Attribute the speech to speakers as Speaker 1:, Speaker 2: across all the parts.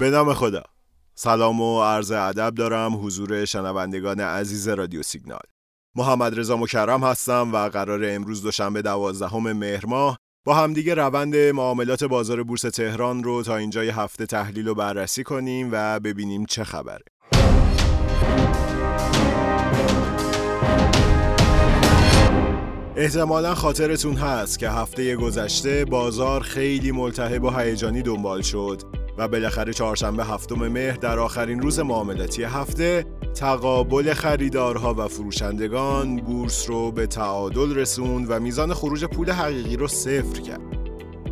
Speaker 1: به نام خدا. سلام و عرض ادب دارم حضور شنوندگان عزیز رادیو سیگنال. محمد رضا مکرم هستم و قرار امروز دوشنبه دوازدهم مهر ماه با همدیگه روند معاملات بازار بورس تهران رو تا اینجای هفته تحلیل و بررسی کنیم و ببینیم چه خبره. احتمالا خاطرتون هست که هفته گذشته بازار خیلی ملتهب و هیجانی دنبال شد. و بالاخره چهارشنبه هفتم مهر در آخرین روز معاملاتی هفته تقابل خریدارها و فروشندگان بورس رو به تعادل رسوند و میزان خروج پول حقیقی رو صفر کرد.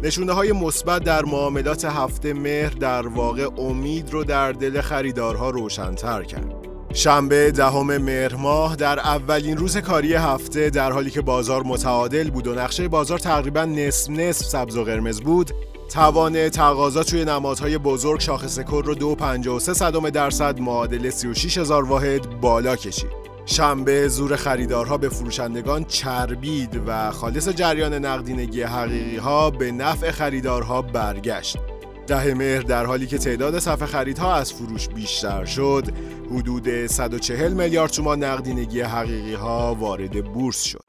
Speaker 1: نشونه های مثبت در معاملات هفته مهر در واقع امید رو در دل خریدارها روشنتر کرد. شنبه دهم مهر ماه در اولین روز کاری هفته در حالی که بازار متعادل بود و نقشه بازار تقریبا نصف نصف سبز و قرمز بود توان تقاضا توی نمادهای بزرگ شاخص کل رو 2.53 صدم درصد معادل 36 هزار واحد بالا کشید. شنبه زور خریدارها به فروشندگان چربید و خالص جریان نقدینگی حقیقی ها به نفع خریدارها برگشت. ده مهر در حالی که تعداد صفحه خریدها از فروش بیشتر شد حدود 140 میلیارد تومان نقدینگی حقیقی ها وارد بورس شد.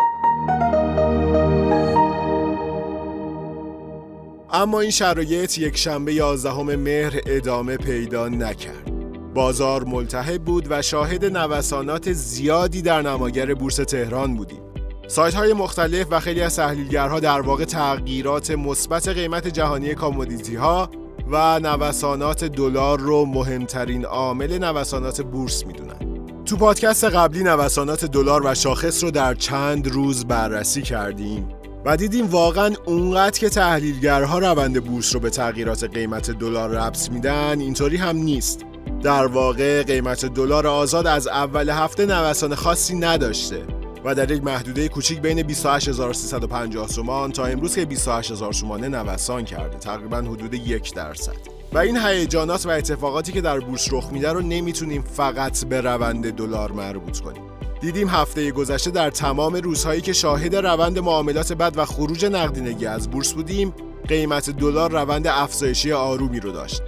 Speaker 1: اما این شرایط یک شنبه 11 مهر ادامه پیدا نکرد. بازار ملتهب بود و شاهد نوسانات زیادی در نماگر بورس تهران بودیم. سایت های مختلف و خیلی از تحلیلگرها در واقع تغییرات مثبت قیمت جهانی کامودیتی ها و نوسانات دلار رو مهمترین عامل نوسانات بورس می‌دونن. تو پادکست قبلی نوسانات دلار و شاخص رو در چند روز بررسی کردیم و دیدیم واقعا اونقدر که تحلیلگرها روند بورس رو به تغییرات قیمت دلار ربط میدن اینطوری هم نیست. در واقع قیمت دلار آزاد از اول هفته نوسان خاصی نداشته و در یک محدوده کوچیک بین 28350 تومان تا امروز که 28000 تومانه نوسان کرده تقریبا حدود یک درصد. و این هیجانات و اتفاقاتی که در بورس رخ میده رو نمی‌تونیم فقط به روند دلار مربوط کنیم. دیدیم هفته گذشته در تمام روزهایی که شاهد روند معاملات بد و خروج نقدینگی از بورس بودیم قیمت دلار روند افزایشی آرومی رو داشت.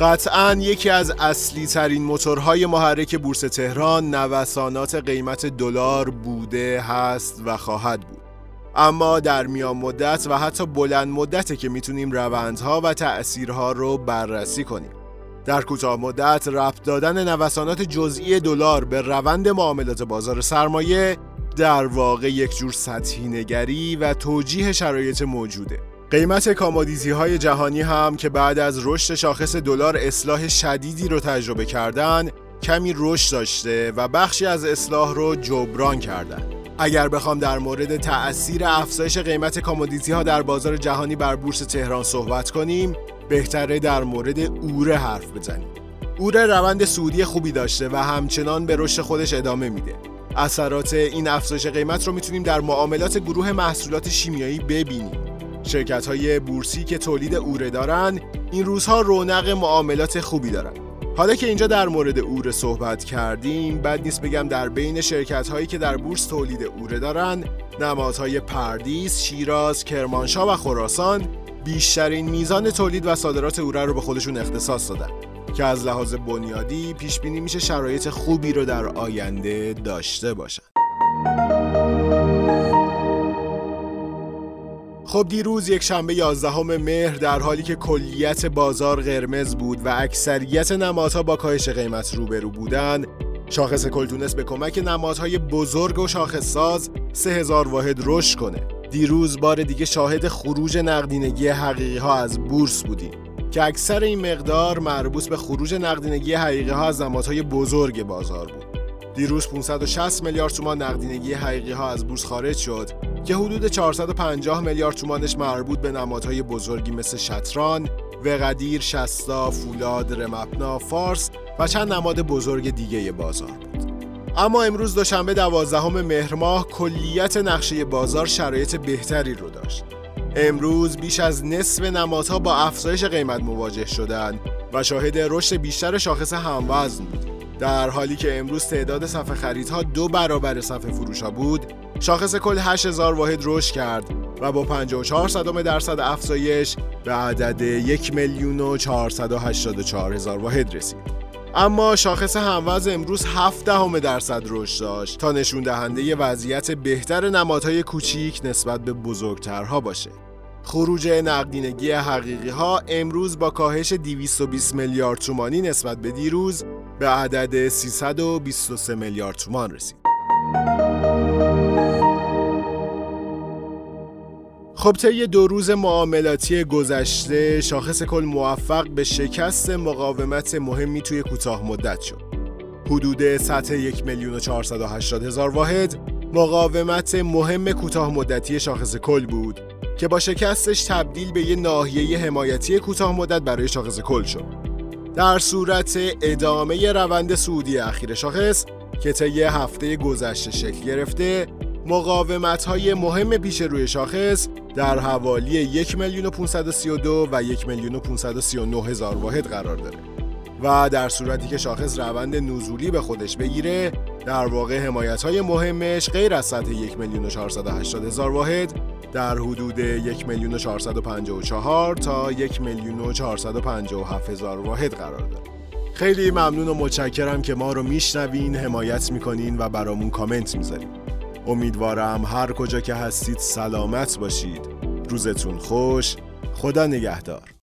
Speaker 1: قطعا یکی از اصلی ترین موتورهای محرک بورس تهران نوسانات قیمت دلار بوده هست و خواهد بود. اما در میان مدت و حتی بلند مدته که می‌تونیم روندها و تأثیرها رو بررسی کنیم. در کوتاه مدت دادن نوسانات جزئی دلار به روند معاملات بازار سرمایه در واقع یک جور سطحی نگری و توجیه شرایط موجوده. قیمت کامادیزی های جهانی هم که بعد از رشد شاخص دلار اصلاح شدیدی رو تجربه کردن کمی رشد داشته و بخشی از اصلاح رو جبران کردن. اگر بخوام در مورد تأثیر افزایش قیمت کامودیتی ها در بازار جهانی بر بورس تهران صحبت کنیم بهتره در مورد اوره حرف بزنیم. اوره روند سودی خوبی داشته و همچنان به رشد خودش ادامه میده. اثرات این افزایش قیمت رو می‌تونیم در معاملات گروه محصولات شیمیایی ببینیم. شرکت های بورسی که تولید اوره دارن این روزها رونق معاملات خوبی دارن. حالا که اینجا در مورد اوره صحبت کردیم بد نیست بگم در بین شرکت هایی که در بورس تولید اوره دارن نمادهای پردیس، شیراز، کرمانشاه و خراسان بیشترین میزان تولید و صادرات اوره رو به خودشون اختصاص دادن که از لحاظ بنیادی پیش بینی میشه شرایط خوبی رو در آینده داشته باشن. خب دیروز یک شنبه 11 مهر در حالی که کلیت بازار قرمز بود و اکثریت نمادها با کاهش قیمت روبرو بودند شاخص کل تونست به کمک نمادهای بزرگ و شاخص ساز 3000 واحد رشد کنه دیروز بار دیگه شاهد خروج نقدینگی حقیقی ها از بورس بودیم که اکثر این مقدار مربوط به خروج نقدینگی حقیقی ها از نمادهای بزرگ بازار بود دیروز 560 میلیارد تومان نقدینگی حقیقی ها از بورس خارج شد که حدود 450 میلیارد تومانش مربوط به نمادهای بزرگی مثل شطران، وقدیر، شستا، فولاد، رمپنا، فارس و چند نماد بزرگ دیگه بازار بود. اما امروز دوشنبه دوازدهم مهر ماه کلیت نقشه بازار شرایط بهتری رو داشت. امروز بیش از نصف نمادها با افزایش قیمت مواجه شدند و شاهد رشد بیشتر شاخص هموزن بود. در حالی که امروز تعداد صفحه خریدها دو برابر صفحه فروش ها بود شاخص کل 8000 واحد رشد کرد و با 54 صدام درصد افزایش به عدد 1 میلیون و 484 هزار واحد رسید. اما شاخص هموز امروز 7 دهم درصد رشد داشت تا نشون دهنده وضعیت بهتر نمادهای کوچیک نسبت به بزرگترها باشه. خروج نقدینگی حقیقی ها امروز با کاهش 220 میلیارد تومانی نسبت به دیروز به عدد 323 میلیارد تومان رسید. خب طی دو روز معاملاتی گذشته شاخص کل موفق به شکست مقاومت مهمی توی کوتاه مدت شد. حدود سطح یک میلیون و هزار واحد مقاومت مهم کوتاه مدتی شاخص کل بود که با شکستش تبدیل به یه ناحیه حمایتی کوتاه مدت برای شاخص کل شد. در صورت ادامه روند سعودی اخیر شاخص که طی هفته گذشته شکل گرفته مقاومت های مهم پیش روی شاخص در حوالی 1 میلیون و 532 و 1 میلیون و 539 هزار واحد قرار داره. و در صورتی که شاخص روند نزولی به خودش بگیره در واقع حمایت های مهمش غیر از سطح 1 میلیون و 480 هزار واحد در حدود 1 میلیون و 454 تا 1 میلیون و 457 هزار واحد قرار داره. خیلی ممنون و متشکرم که ما رو میشنوین حمایت می‌کنین و برامون کامنت می‌ذارین. امیدوارم هر کجا که هستید سلامت باشید. روزتون خوش. خدا نگهدار.